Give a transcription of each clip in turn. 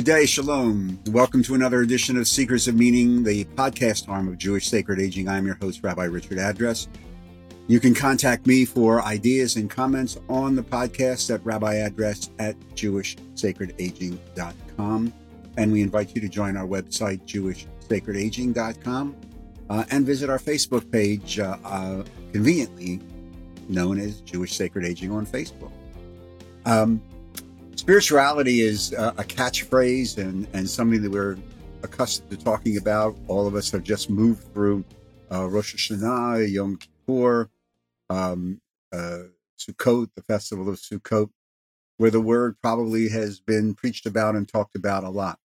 Good day, Shalom. Welcome to another edition of Seekers of Meaning, the podcast arm of Jewish Sacred Aging. I'm your host, Rabbi Richard Address. You can contact me for ideas and comments on the podcast at rabbiaddress at jewishsacredaging.com. And we invite you to join our website, jewishsacredaging.com, uh, and visit our Facebook page, uh, uh, conveniently known as Jewish Sacred Aging on Facebook. Um, spirituality is a, a catchphrase and, and something that we're accustomed to talking about. All of us have just moved through uh, Rosh Hashanah, Yom Kippur, um, uh, Sukkot, the festival of Sukkot, where the word probably has been preached about and talked about a lot.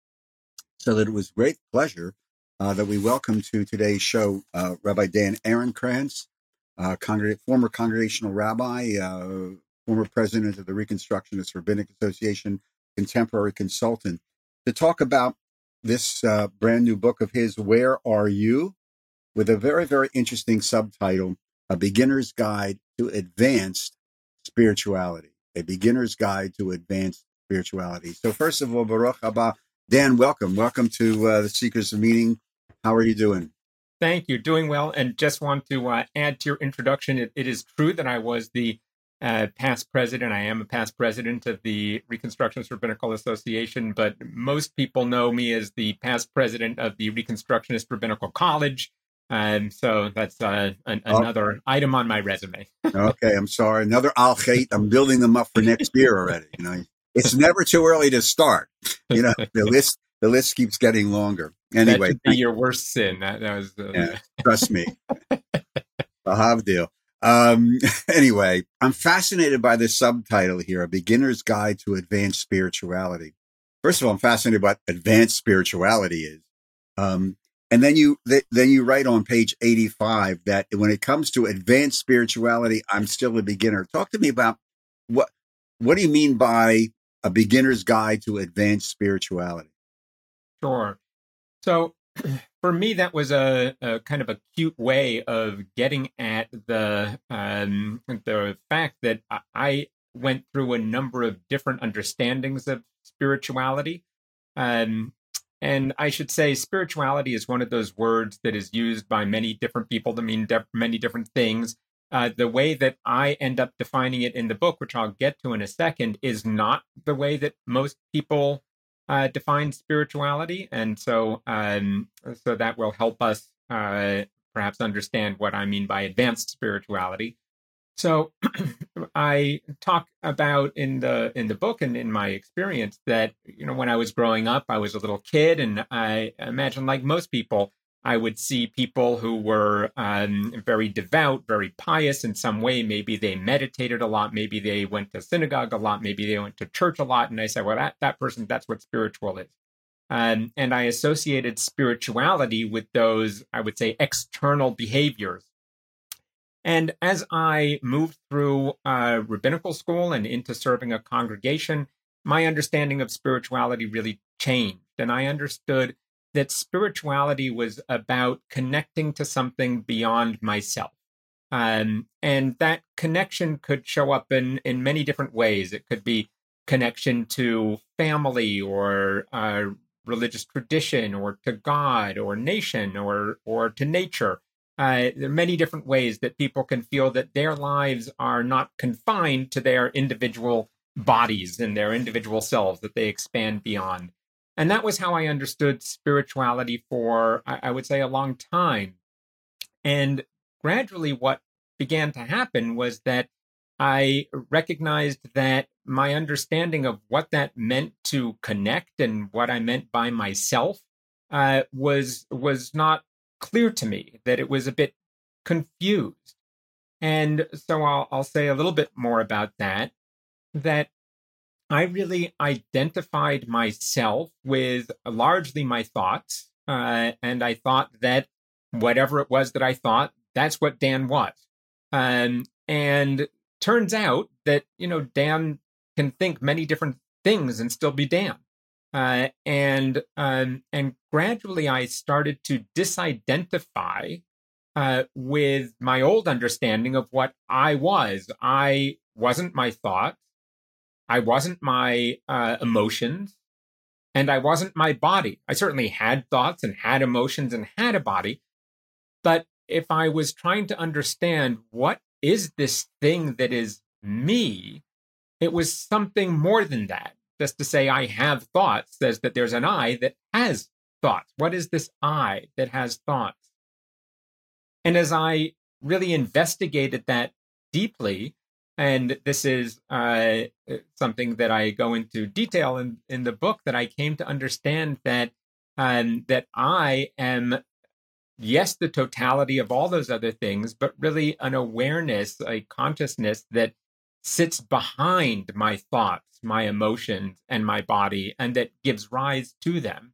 So that it was great pleasure uh, that we welcome to today's show uh, Rabbi Dan Ehrenkrantz, uh, congreg- former congregational rabbi, uh, former president of the Reconstructionist Rabbinic Association, contemporary consultant, to talk about this uh, brand new book of his, Where Are You? with a very, very interesting subtitle A Beginner's Guide to Advanced Spirituality. A Beginner's Guide to Advanced Spirituality. So, first of all, Baruch Haba. Dan, welcome. Welcome to uh, the Seekers of Meaning. How are you doing? Thank you. Doing well. And just want to uh, add to your introduction it, it is true that I was the uh, past president. I am a past president of the Reconstructionist Rabbinical Association, but most people know me as the past president of the Reconstructionist Rabbinical College. And um, so that's uh, an, oh. another item on my resume. okay, I'm sorry. Another Al Khait. I'm building them up for next year already. You know, it's never too early to start. You know, the list the list keeps getting longer. Anyway, that should be your worst sin. That, that was uh, yeah, trust me. A deal. Um, anyway, I'm fascinated by this subtitle here, A Beginner's Guide to Advanced Spirituality. First of all, I'm fascinated by what advanced spirituality is. Um, and then you, th- then you write on page 85 that when it comes to advanced spirituality, I'm still a beginner. Talk to me about what, what do you mean by a beginner's guide to advanced spirituality? Sure. So for me, that was a, a, kind of a cute way of getting at the um, the fact that I went through a number of different understandings of spirituality. Um, and I should say, spirituality is one of those words that is used by many different people to mean de- many different things. Uh, the way that I end up defining it in the book, which I'll get to in a second, is not the way that most people uh, spirituality, and so um, so that will help us uh, perhaps understand what I mean by advanced spirituality. So I talk about in the in the book and in my experience that you know when I was growing up, I was a little kid, and I imagine like most people, I would see people who were um, very devout, very pious in some way. Maybe they meditated a lot. Maybe they went to synagogue a lot. Maybe they went to church a lot. And I said, well, that, that person, that's what spiritual is. Um, and I associated spirituality with those, I would say, external behaviors. And as I moved through uh, rabbinical school and into serving a congregation, my understanding of spirituality really changed. And I understood that spirituality was about connecting to something beyond myself. Um, and that connection could show up in, in many different ways. It could be connection to family or uh, religious tradition or to God or nation or, or to nature. Uh, there are many different ways that people can feel that their lives are not confined to their individual bodies and their individual selves, that they expand beyond. And that was how I understood spirituality for, I would say, a long time. And gradually, what began to happen was that I recognized that my understanding of what that meant to connect and what I meant by myself uh, was was not clear to me. That it was a bit confused, and so I'll, I'll say a little bit more about that. That I really identified myself with largely my thoughts. Uh, and I thought that whatever it was that I thought, that's what Dan was. Um, and turns out that, you know, Dan can think many different things and still be Dan. Uh, and um, and gradually I started to disidentify uh, with my old understanding of what I was. I wasn't my thoughts. I wasn't my uh, emotions. and I wasn't my body. I certainly had thoughts and had emotions and had a body. But if I was trying to understand what is this thing that is me, it was something more than that. Just to say I have thoughts says that there's an I that has thoughts. What is this I that has thoughts? And as I really investigated that deeply, and this is uh, something that I go into detail in, in the book, that I came to understand that um, that I am, yes, the totality of all those other things, but really an awareness, a consciousness that sits behind my thoughts, my emotions, and my body, and that gives rise to them.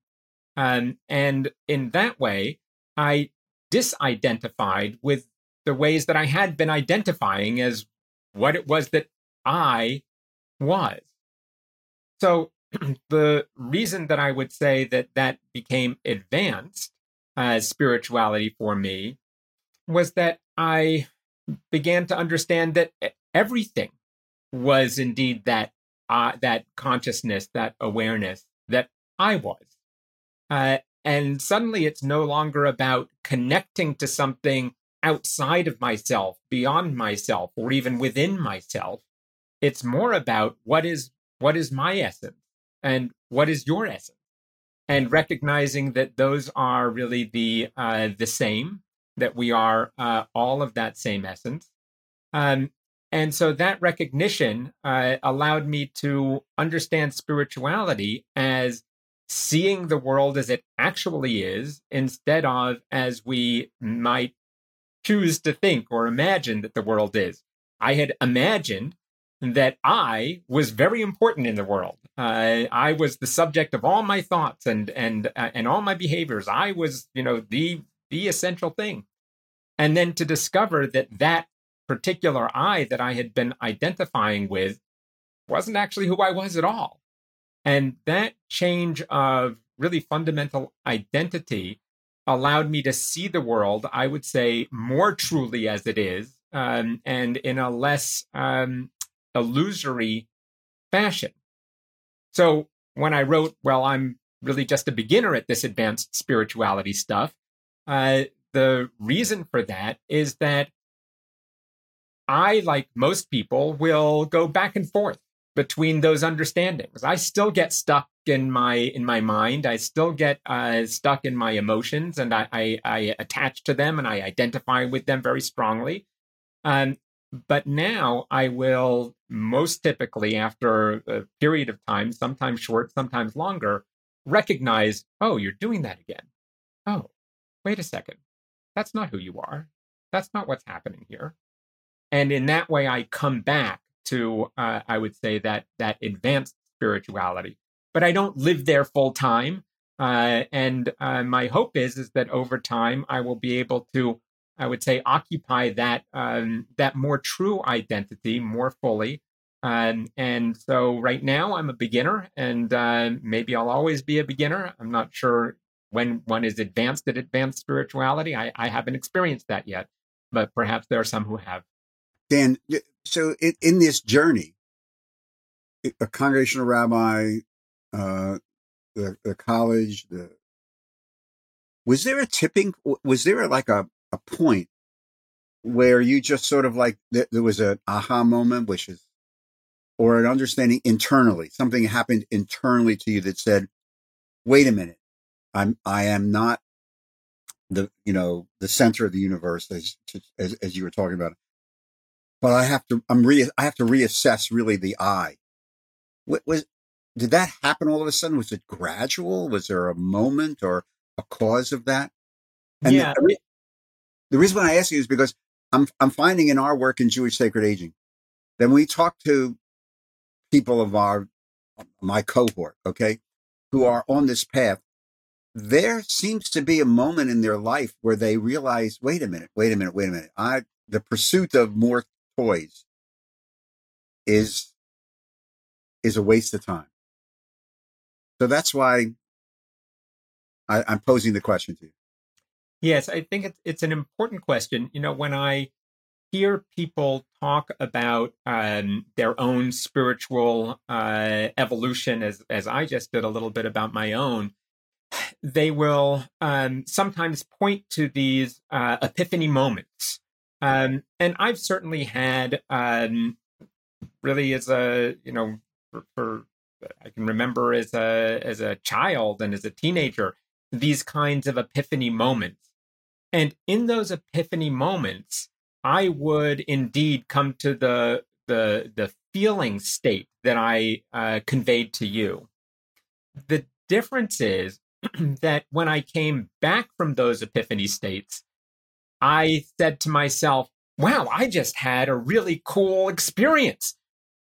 Um, and in that way, I disidentified with the ways that I had been identifying as what it was that I was. So the reason that I would say that that became advanced as spirituality for me was that I began to understand that everything was indeed that uh, that consciousness, that awareness that I was. Uh, and suddenly it's no longer about connecting to something outside of myself, beyond myself, or even within myself. It's more about what is what is my essence and what is your essence, and recognizing that those are really the uh, the same, that we are uh, all of that same essence. Um, and so that recognition uh, allowed me to understand spirituality as seeing the world as it actually is instead of as we might choose to think or imagine that the world is. I had imagined that I was very important in the world. Uh, I was the subject of all my thoughts and and uh, and all my behaviors. I was, you know, the the essential thing. And then to discover that that particular I that I had been identifying with wasn't actually who I was at all. And that change of really fundamental identity allowed me to see the world, I would say, more truly as it is, um, and in a less um, illusory fashion. So when I wrote, well, I'm really just a beginner at this advanced spirituality stuff, uh, the reason for that is that I, like most people, will go back and forth between those understandings. I still get stuck in my in my mind. I still get uh, stuck in my emotions, and I, I, I attach to them and I identify with them very strongly. Um, but now I will most typically, after a period of time, sometimes short, sometimes longer, recognize, oh, you're doing that again. Oh, wait a second. That's not who you are. That's not what's happening here. And in that way, I come back to uh, I would say that that advanced spirituality. But I don't live there full time, uh, and uh, my hope is is that over time I will be able to I would say occupy that um, that more true identity more fully. Um, and so right now I'm a beginner, and uh, maybe I'll always be a beginner. I'm not sure when one is advanced at advanced spirituality. I, I haven't experienced that yet, but perhaps there are some who have. Dan, so in, in this journey, a congregational rabbi, uh, the, the college, the was there a tipping? Was there like a, a point where you just sort of like there was an aha moment, which is, or an understanding internally, something happened internally to you that said, "Wait a minute, I'm I am not the you know the center of the universe as as, as you were talking about but I have to, I'm re, I have to reassess really the I. What was, did that happen all of a sudden? Was it gradual? Was there a moment or a cause of that? And yeah. the, the reason why I ask you is because I'm, I'm finding in our work in Jewish sacred aging that we talk to people of our, my cohort, okay, who are on this path, there seems to be a moment in their life where they realize, wait a minute, wait a minute, wait a minute. I, the pursuit of more toys is is a waste of time. So that's why I, I'm posing the question to you. Yes, I think it's it's an important question. You know, when I hear people talk about um, their own spiritual uh, evolution, as as I just did a little bit about my own, they will um, sometimes point to these uh, epiphany moments, um, and I've certainly had um, really as a you know for, for I can remember as a as a child and as a teenager these kinds of epiphany moments. And in those epiphany moments, I would indeed come to the the the feeling state that I uh, conveyed to you. The difference is that when I came back from those epiphany states, I said to myself, "Wow, I just had a really cool experience.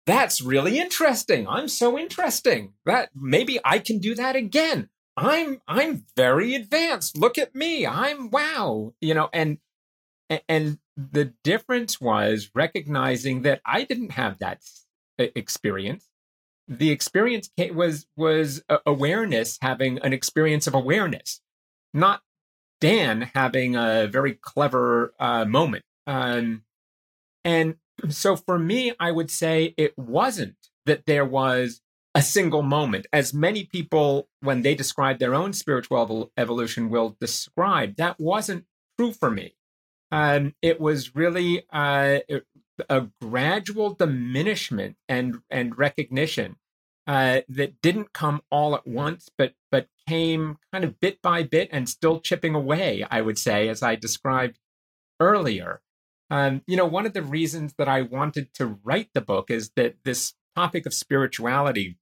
That's really interesting. I'm so interesting. That maybe I can do that again. I'm I'm very advanced. Look at me. I'm wow. You know, and and the difference was recognizing that I didn't have that experience. The experience was was awareness having an experience of awareness, not Dan having a very clever uh, moment. Um, and so for me, I would say it wasn't that there was a single moment, as many people, when they describe their own spiritual evolution, will describe. That wasn't true for me. Um, it was really uh, a gradual diminishment and and recognition uh, that didn't come all at once, but but came kind of bit by bit and still chipping away. I would say, as I described earlier. Um, you know, one of the reasons that I wanted to write the book is that this topic of spirituality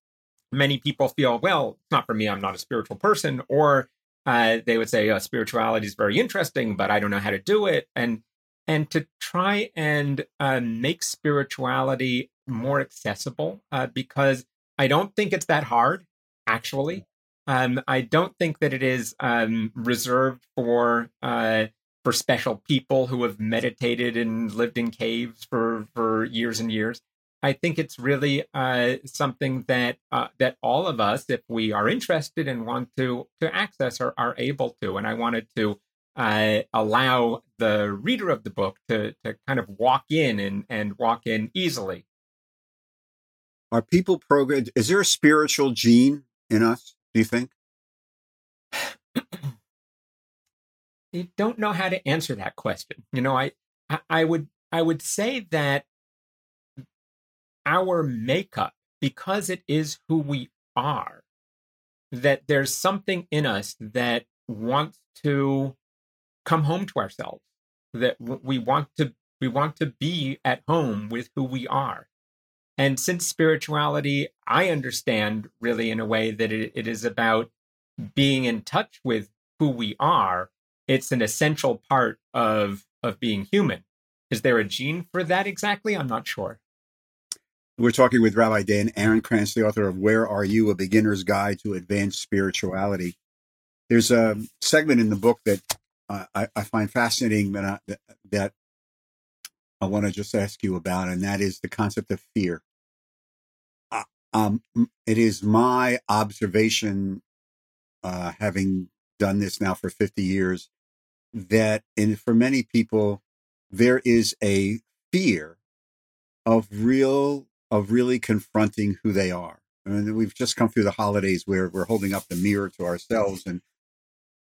many people feel, well, it's not for me. I'm not a spiritual person. Or uh, they would say, oh, spirituality is very interesting, but I don't know how to do it. And and to try and uh, make spirituality more accessible, uh, because I don't think it's that hard, actually. Um, I don't think that it is um, reserved for uh, for special people who have meditated and lived in caves for for years and years. I think it's really uh, something that uh, that all of us, if we are interested and want to to access, are, are able to. And I wanted to uh, allow the reader of the book to to kind of walk in and and walk in easily. Are people programmed? Is there a spiritual gene in us? Do you think? I don't know how to answer that question. You know, I I would I would say that our makeup, because it is who we are, that there's something in us that wants to come home to ourselves, that we want to we want to be at home with who we are. And since spirituality, I understand really in a way that it, it is about being in touch with who we are. It's an essential part of of being human. Is there a gene for that exactly? I'm not sure. We're talking with Rabbi Dan Ehrenkrantz, the author of Where Are You? A Beginner's Guide to Advanced Spirituality. There's a segment in the book that uh, I, I, find fascinating that I, that I want to just ask you about, and that is the concept of fear. Uh, um, it is my observation, uh, having done this now for 50 years, that in, for many people, there is a fear of real of really confronting who they are. I mean, we've just come through the holidays where we're holding up the mirror to ourselves, and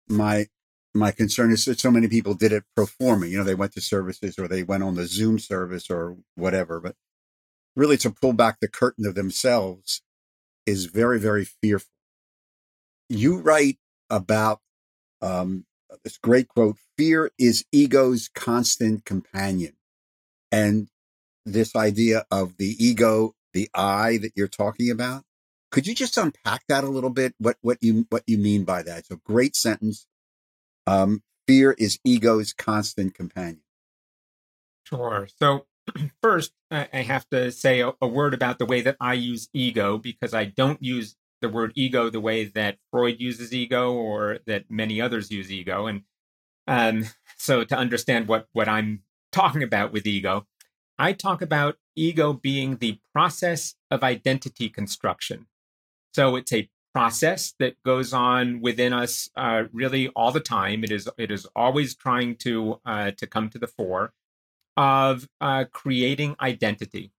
my my concern is that so many people did it pro forma. You know, they went to services or they went on the Zoom service or whatever. But really, to pull back the curtain of themselves is very, very fearful. You write about um, this great quote: "Fear is ego's constant companion," and this idea of the ego, the I that you're talking about. Could you just unpack that a little bit? What what you what you mean by that? It's a great sentence. Um, fear is ego's constant companion. Sure. So first, I have to say a, word about the way that I use ego because I don't use the word ego the way that Freud uses ego or that many others use ego. And um, so to understand what what I'm talking about with ego, I talk about ego being the process of identity construction. So it's a process that goes on within us uh, really all the time. It is it is always trying to uh, to come to the fore. of uh, creating identity.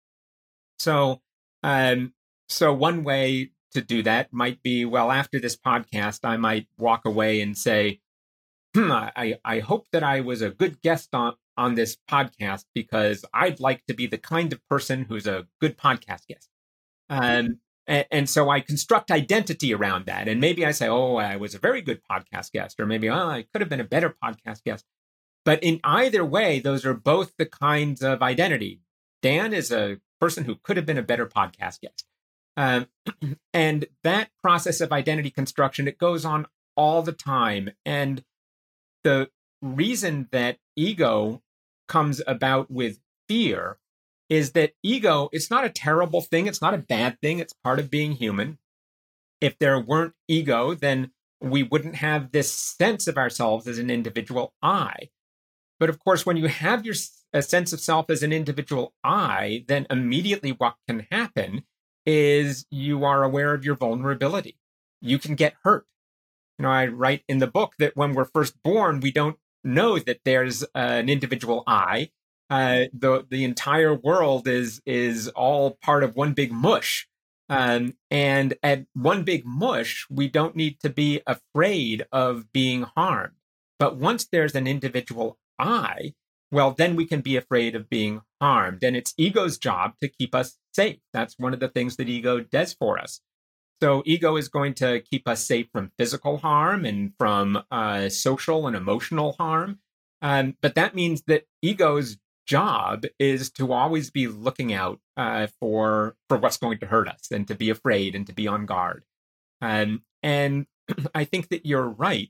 So, um, so one way to do that might be well, after this podcast, I might walk away and say, hmm, I, I hope that I was a good guest on, on this podcast because I'd like to be the kind of person who's a good podcast guest. Um, and, and, so I construct identity around that. And maybe I say, oh, I was a very good podcast guest, or maybe, oh, I could have been a better podcast guest. But in either way, those are both the kinds of identity. Dan is a person who could have been a better podcast guest. Um, and that process of identity construction, it goes on all the time. And the reason that ego comes about with fear is that ego, it's not a terrible thing. It's not a bad thing. It's part of being human. If there weren't ego, then we wouldn't have this sense of ourselves as an individual I. But of course, when you have your a sense of self as an individual I, then immediately what can happen is you are aware of your vulnerability. You can get hurt. You know, I write in the book that when we're first born, we don't know that there's an individual I. Uh, the the entire world is is all part of one big mush. Um, and at one big mush, we don't need to be afraid of being harmed. But once there's an individual I, well, then we can be afraid of being harmed. And it's ego's job to keep us safe. That's one of the things that ego does for us. So, ego is going to keep us safe from physical harm and from uh, social and emotional harm. Um, but that means that ego's job is to always be looking out uh, for for what's going to hurt us and to be afraid and to be on guard. Um, and I think that you're right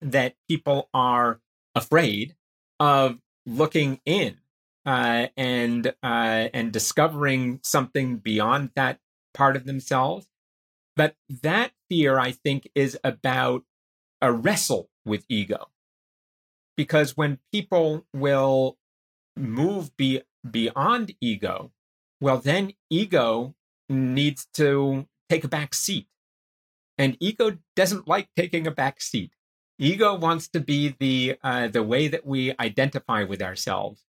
that people are afraid of looking in uh, and uh, and discovering something beyond that part of themselves. But that fear, I think, is about a wrestle with ego, because when people will move be, beyond ego, well, then ego needs to take a back seat, and ego doesn't like taking a back seat. Ego wants to be the uh, the way that we identify with ourselves,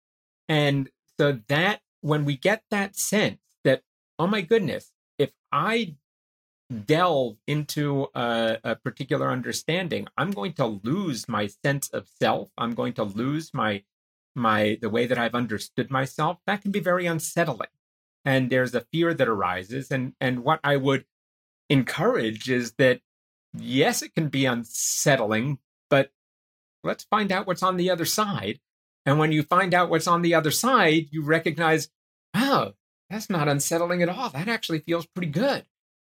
and so that when we get that sense that oh my goodness, if I delve into a, a particular understanding, I'm going to lose my sense of self. I'm going to lose my my the way that I've understood myself. That can be very unsettling, and there's a fear that arises. And and what I would encourage is that yes, it can be unsettling, but let's find out what's on the other side. And when you find out what's on the other side, you recognize, oh, that's not unsettling at all. That actually feels pretty good.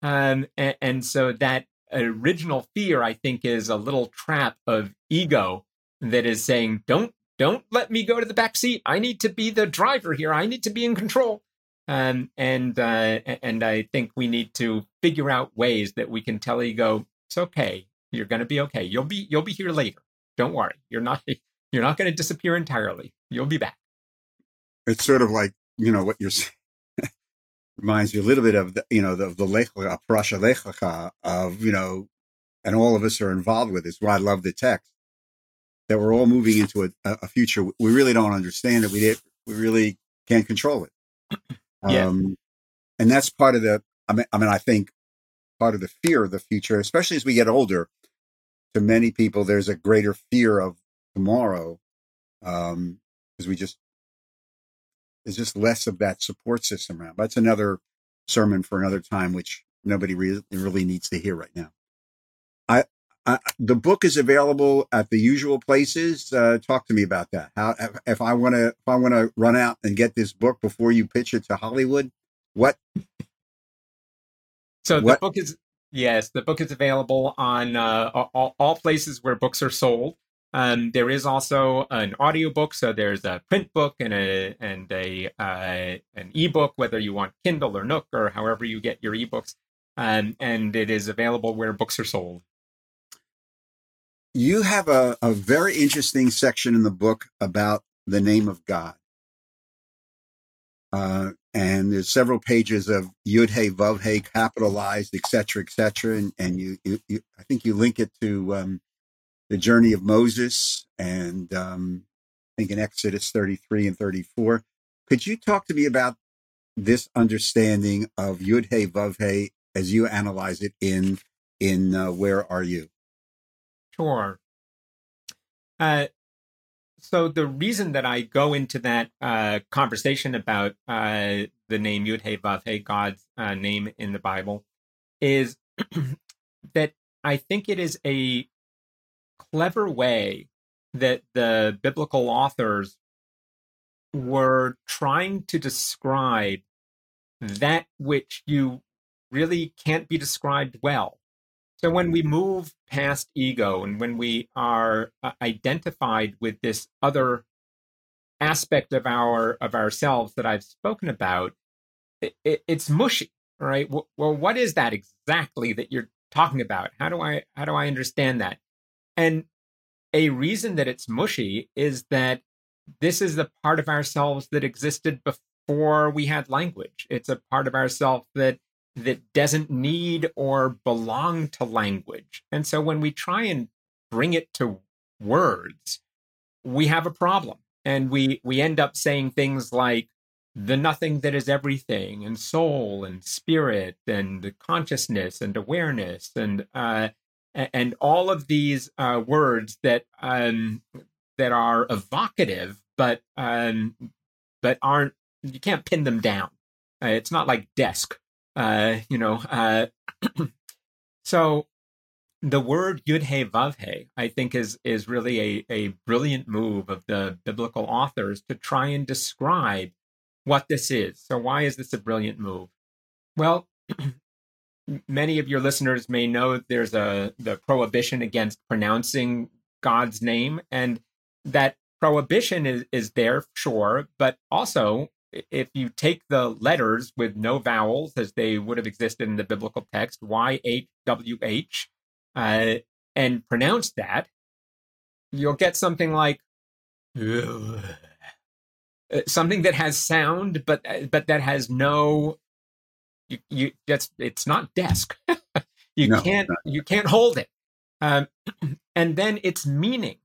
Um, and, and so that original fear, I think, is a little trap of ego that is saying, don't don't let me go to the back seat. I need to be the driver here. I need to be in control. Um, and uh, and I think we need to figure out ways that we can tell ego it's okay. You're going to be okay. You'll be you'll be here later. Don't worry. You're not you're not going to disappear entirely. You'll be back. It's sort of like you know what you're saying. reminds me a little bit of the you know the the Lech Lecha, parasha Lech Lecha of you know, and all of us are involved with this. Why I love the text that we're all moving into a, a future we really don't understand it. We did, we really can't control it. Yeah. Um, and that's part of the. I mean, I mean, I think part of the fear of the future, especially as we get older. To many people, there's a greater fear of tomorrow because um, we just there's just less of that support system around. But That's another sermon for another time, which nobody really, really needs to hear right now. I, The book is available at the usual places. Uh, talk to me about that. How if I want to if I want to run out and get this book before you pitch it to Hollywood, what so what? the book is yes, the book is available on uh, all, all, places where books are sold. Um, there is also an audiobook, so there's a print book and a and a uh, an ebook, whether you want Kindle or Nook or however you get your ebooks, um, and it is available where books are sold. You have a, a very interesting section in the book about the name of God. Uh, and there's several pages of Yud Hey Vav Hey capitalized, et cetera, et cetera. And, and you, you, you, I think you link it to um, the journey of Moses and um, I think in Exodus 33 and 34. Could you talk to me about this understanding of Yud Hey Vav Hey as you analyze it in in uh, Where Are You? Sure. Uh, so the reason that I go into that uh, conversation about uh, the name Yud Hey Vav Hey, God's uh, name in the Bible, is that I think it is a clever way that the biblical authors were trying to describe that which you really can't be described well. So when we move past ego and when we are uh, identified with this other aspect of our of ourselves that I've spoken about, it, it, it's mushy, right? Well, well, what is that exactly that you're talking about? How do I how do I understand that? And a reason that it's mushy is that this is the part of ourselves that existed before we had language. It's a part of ourselves that that doesn't need or belong to language. And so when we try and bring it to words, we have a problem. And we we end up saying things like the nothing that is everything and soul and spirit and consciousness and awareness and uh, and all of these uh, words that um, that are evocative, but um, but aren't you can't pin them down. Uh, it's not like desk, uh, you know. Uh, so the word yud hey vav hey, I think, is is really a a brilliant move of the biblical authors to try and describe what this is. So why is this a brilliant move? Well, many of your listeners may know there's a the prohibition against pronouncing God's name, and that prohibition is is there, sure, but also if you take the letters with no vowels as they would have existed in the biblical text, Y H W H, uh, and pronounce that, you'll get something like uh, something that has sound, but but that has no you, you that's it's not desk. you no, can't you can't hold it. Um, and then its meaning.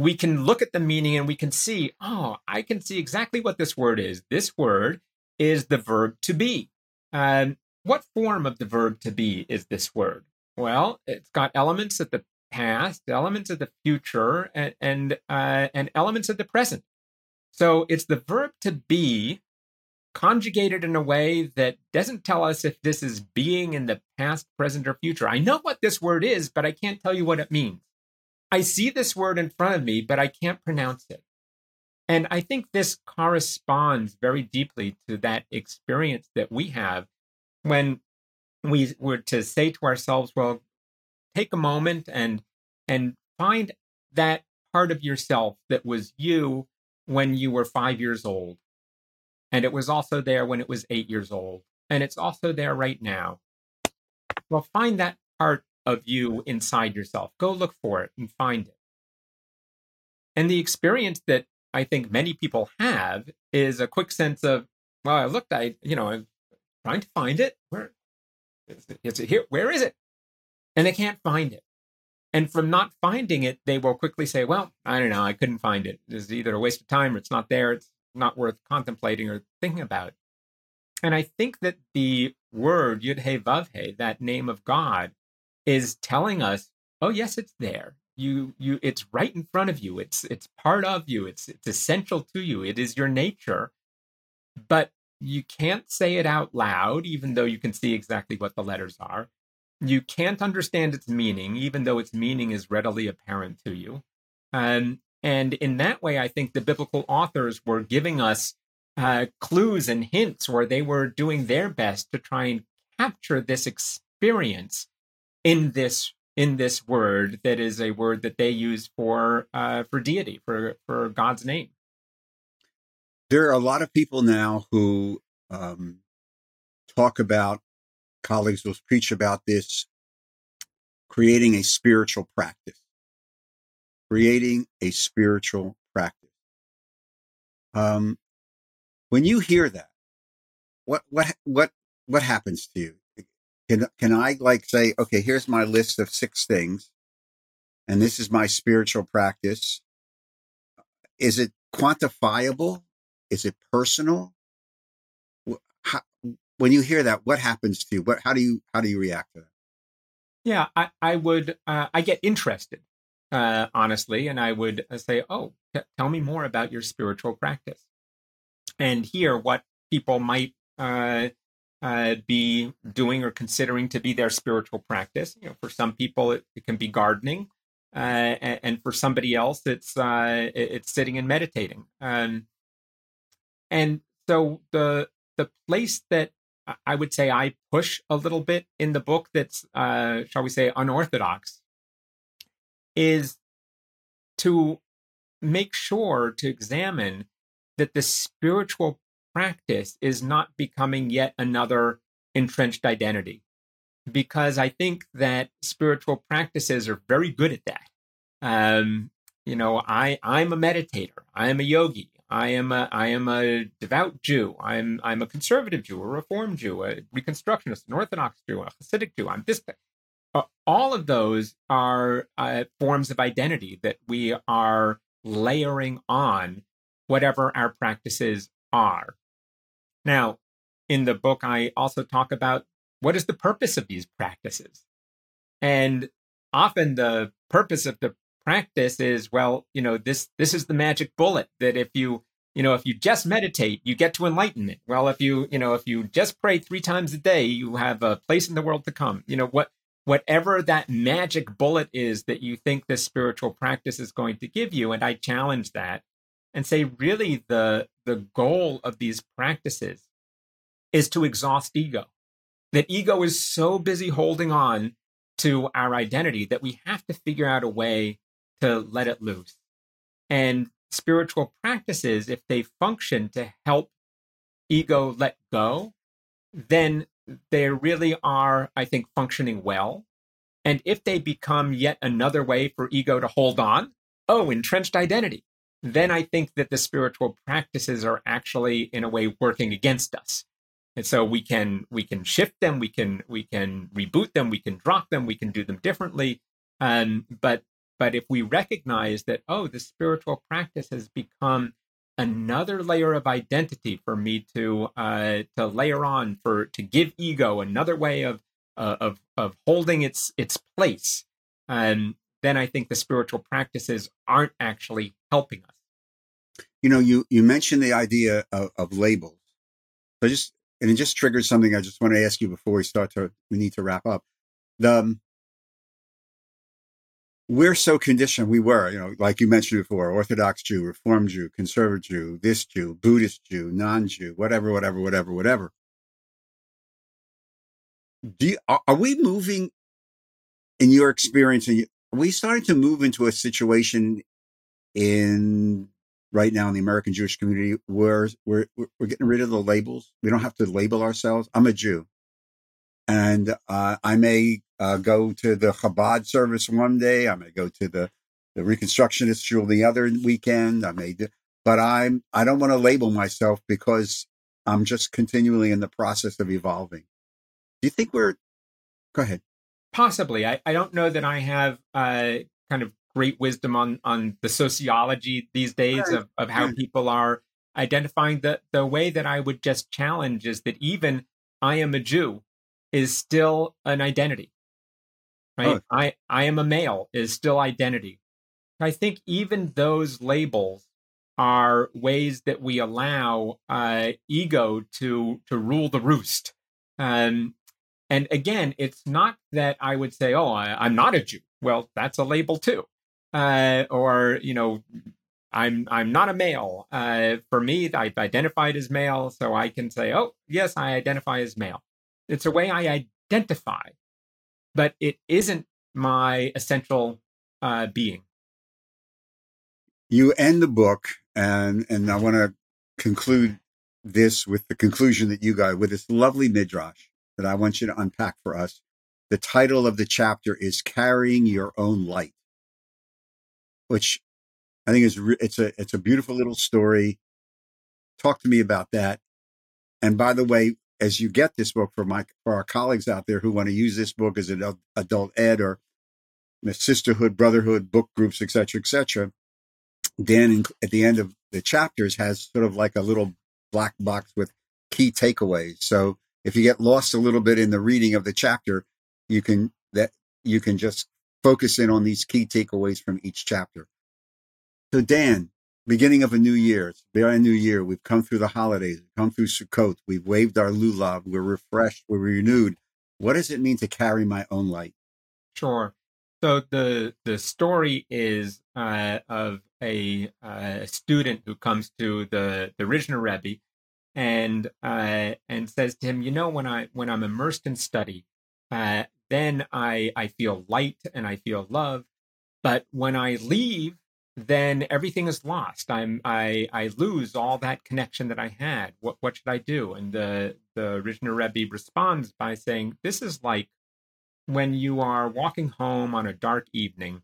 We can look at the meaning and we can see, oh, I can see exactly what this word is. This word is the verb to be. Um, what form of the verb to be is this word? Well, it's got elements of the past, elements of the future, and and, uh, and elements of the present. So it's the verb to be conjugated in a way that doesn't tell us if this is being in the past, present, or future. I know what this word is, but I can't tell you what it means. I see this word in front of me, but I can't pronounce it. And I think this corresponds very deeply to that experience that we have when we were to say to ourselves, well, take a moment and and find that part of yourself that was you when you were five years old and it was also there when it was eight years old. And it's also there right now. Well, find that part of you inside yourself. Go look for it and find it. And the experience that I think many people have is a quick sense of, well, I looked, I, you know, I'm trying to find it. Where is it here? Where is it? And they can't find it. And from not finding it, they will quickly say, well, I don't know, I couldn't find it. It's either a waste of time or it's not there. It's not worth contemplating or thinking about. And I think that the word Yud He Vav He, that name of God, is telling us, oh yes, it's there. You you it's right in front of you. It's it's part of you. It's it's essential to you. It is your nature. But you can't say it out loud, even though you can see exactly what the letters are. You can't understand its meaning, even though its meaning is readily apparent to you. Um, and in that way, I think the biblical authors were giving us uh, clues and hints where they were doing their best to try and capture this experience in this in this word that is a word that they use for uh, for deity for for God's name. There are a lot of people now who um, talk about colleagues will preach about this creating a spiritual practice creating a spiritual practice. Um, when you hear that, what what what what happens to you? Can can I like say, okay, here's my list of six things, and this is my spiritual practice. is it quantifiable? Is it personal? How, when you hear that, what happens to you? What, how do you, how do you react to that? Yeah, I, I would, uh, I get interested, uh, honestly, and I would uh, say, oh, t- tell me more about your spiritual practice and hear what people might uh, uh, be doing or considering to be their spiritual practice. You know, for some people, it, it can be gardening, uh, and, and, for somebody else, it's uh, it's sitting and meditating. Um, and so the the place that I would say I push a little bit in the book that's, uh, shall we say, unorthodox is to make sure to examine that the spiritual practice is not becoming yet another entrenched identity. Because I think that spiritual practices are very good at that. Um, you know, I I'm a meditator. I am a yogi. I am a I am a devout Jew. I'm I'm a conservative Jew, a Reform Jew, a Reconstructionist, an Orthodox Jew, a Hasidic Jew. I'm this. Uh, all of those are uh, forms of identity that we are layering on whatever our practices are. Now, in the book, I also talk about what is the purpose of these practices, and often the purpose of the practice is well you know this this is the magic bullet that if you you know if you just meditate you get to enlightenment. Well if you you know if you just pray three times a day you have a place in the world to come. You know what whatever that magic bullet is that you think this spiritual practice is going to give you and i challenge that and say really the the goal of these practices is to exhaust ego that ego is so busy holding on to our identity that we have to figure out a way to let it loose. And spiritual practices, if they function to help ego let go, then they really are, I think, functioning well. And if they become yet another way for ego to hold on, oh, entrenched identity, then I think that the spiritual practices are actually, in a way, working against us. And so we can we can shift them, we can we can reboot them, we can drop them, we can do them differently. Um, but but if we recognize that, oh, the spiritual practice has become another layer of identity for me to uh, to layer on for to give ego another way of uh, of of holding its its place, um, then I think the spiritual practices aren't actually helping us. You know, you you mentioned the idea of, of labels. So just and it just triggered something I just want to ask you before we start to we need to wrap up. The um, we're so conditioned. We were, you know, like you mentioned before, Orthodox Jew, Reform Jew, Conservative Jew, this Jew, Buddhist Jew, non-Jew, whatever, whatever, whatever, whatever. Do you, are, are we moving, in your experience, are we started to move into a situation in right now in the American Jewish community where we're, we're getting rid of the labels? We don't have to label ourselves. I'm a Jew and uh, I may uh, go to the Chabad service one day. I may go to the the Reconstructionist shul the other weekend. I may, do, but I'm I don't want to label myself because I'm just continually in the process of evolving. Do you think we're? Go ahead. Possibly. I, I don't know that I have uh, kind of great wisdom on on the sociology these days of, of how people are identifying the the way that I would just challenge is that even I am a Jew is still an identity. Right? Oh. I, I am a male is still identity. I think even those labels are ways that we allow uh, ego to to rule the roost. Um, and again, it's not that I would say, "Oh, I, am not a Jew." Well, that's a label too. Uh, or you know, I'm I'm not a male. Uh, for me, I've identified as male, so I can say, "Oh, yes, I identify as male." It's a way I identify, but it isn't my essential uh, being. You end the book, and and I want to conclude this with the conclusion that you got with this lovely midrash that I want you to unpack for us. The title of the chapter is "Carrying Your Own Light," which I think is it's a it's a beautiful little story. Talk to me about that. And by the way, as you get this book for my for our colleagues out there who want to use this book as an adult ed or sisterhood, brotherhood, book groups, etc., etc., Dan, at the end of the chapters, has sort of like a little black box with key takeaways. So if you get lost a little bit in the reading of the chapter, you can that you can just focus in on these key takeaways from each chapter. So Dan, beginning of a new year, it's a very new year. We've come through the holidays, we've come through Sukkot, we've waved our lulav, we're refreshed, we're renewed. What does it mean to carry my own light? Sure. So the the story is uh, of a, uh, student who comes to the the Rizhiner Rebbe and uh, and says to him, you know, when I when I'm immersed in study, uh, then I I feel light and I feel love, but when I leave, then everything is lost. I'm I I lose all that connection that I had. What what should I do? And the the Rizhiner Rebbe responds by saying, this is like when you are walking home on a dark evening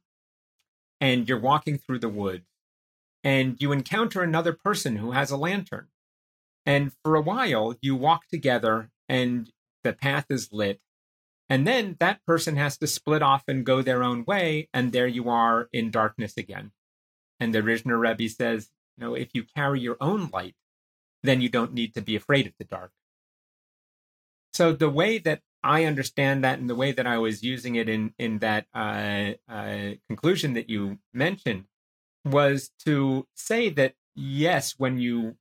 and you're walking through the woods and you encounter another person who has a lantern. And for a while, you walk together and the path is lit. And then that person has to split off and go their own way. And there you are in darkness again. And the Rizhiner Rebbe says, you know, if you carry your own light, then you don't need to be afraid of the dark. So the way that I understand that and the way that I was using it in in that uh, uh, conclusion that you mentioned was to say that yes, when you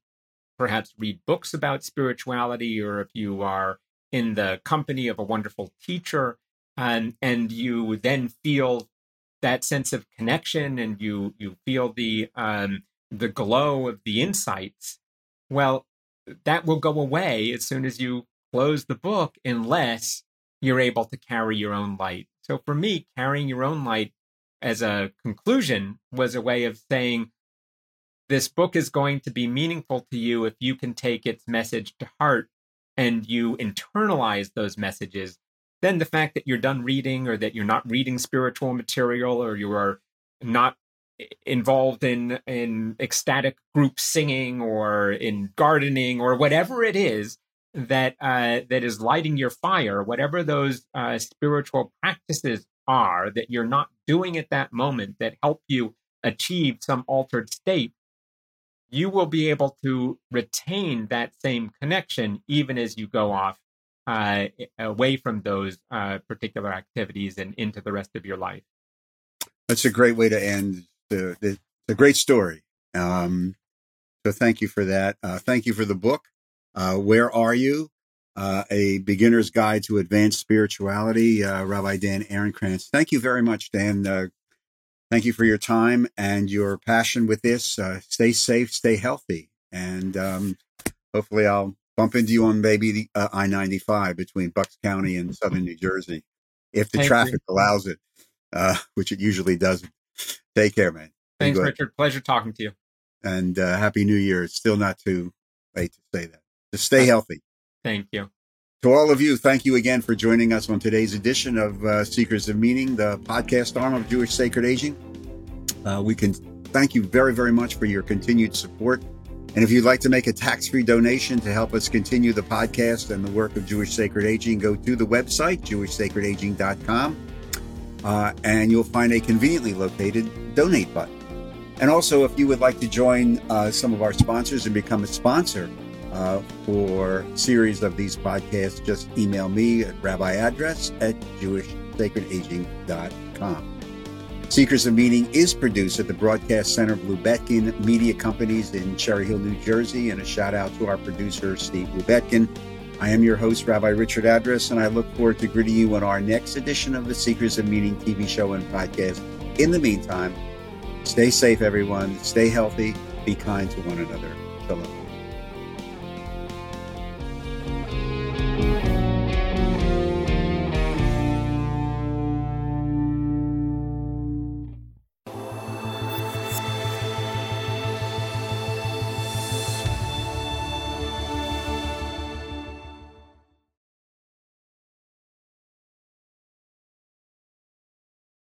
perhaps read books about spirituality, or if you are in the company of a wonderful teacher, and and you then feel that sense of connection, and you you feel the um, the glow of the insights. Well, that will go away as soon as you close the book unless you're able to carry your own light. So for me, carrying your own light as a conclusion was a way of saying this book is going to be meaningful to you if you can take its message to heart and you internalize those messages. Then the fact that you're done reading or that you're not reading spiritual material or you are not involved in in ecstatic group singing or in gardening or whatever it is that uh, that is lighting your fire, whatever those uh, spiritual practices are that you're not doing at that moment that help you achieve some altered state, you will be able to retain that same connection even as you go off uh, away from those uh, particular activities and into the rest of your life. That's a great way to end. The, the, a great story. Um, so thank you for that. Uh, thank you for the book. Uh, where are you? Uh, a beginner's guide to advanced spirituality, uh, Rabbi Dan Ehrenkrantz. Thank you very much, Dan. Uh, thank you for your time and your passion with this. Uh, stay safe, stay healthy, and um, hopefully, I'll bump into you on maybe the uh, I ninety five between Bucks County and Southern New Jersey, if the Thank traffic you. allows it, which it usually doesn't. Take care, man. Thanks, Richard. Pleasure talking to you. And Happy New Year. It's still not too late to say that. Just stay healthy. Thank you. To all of you, thank you again for joining us on today's edition of uh, Seekers of Meaning, the podcast arm of Jewish Sacred Aging. Uh, we can thank you very, very much for your continued support. And if you'd like to make a tax free donation to help us continue the podcast and the work of Jewish Sacred Aging, go to the website, jewishsacredaging.com, uh, and you'll find a conveniently located donate button. And also, if you would like to join uh, some of our sponsors and become a sponsor, uh, for series of these podcasts, just email me at rabbiaddress at jewishsacredaging.com. Seekers of Meaning is produced at the Broadcast Center of Lubetkin Media Companies in Cherry Hill, New Jersey, and a shout out to our producer, Steve Lubetkin. I am your host, Rabbi Richard Address, and I look forward to greeting you on our next edition of the Seekers of Meaning TV show and podcast. In the meantime, stay safe, everyone. Stay healthy. Be kind to one another. Shalom.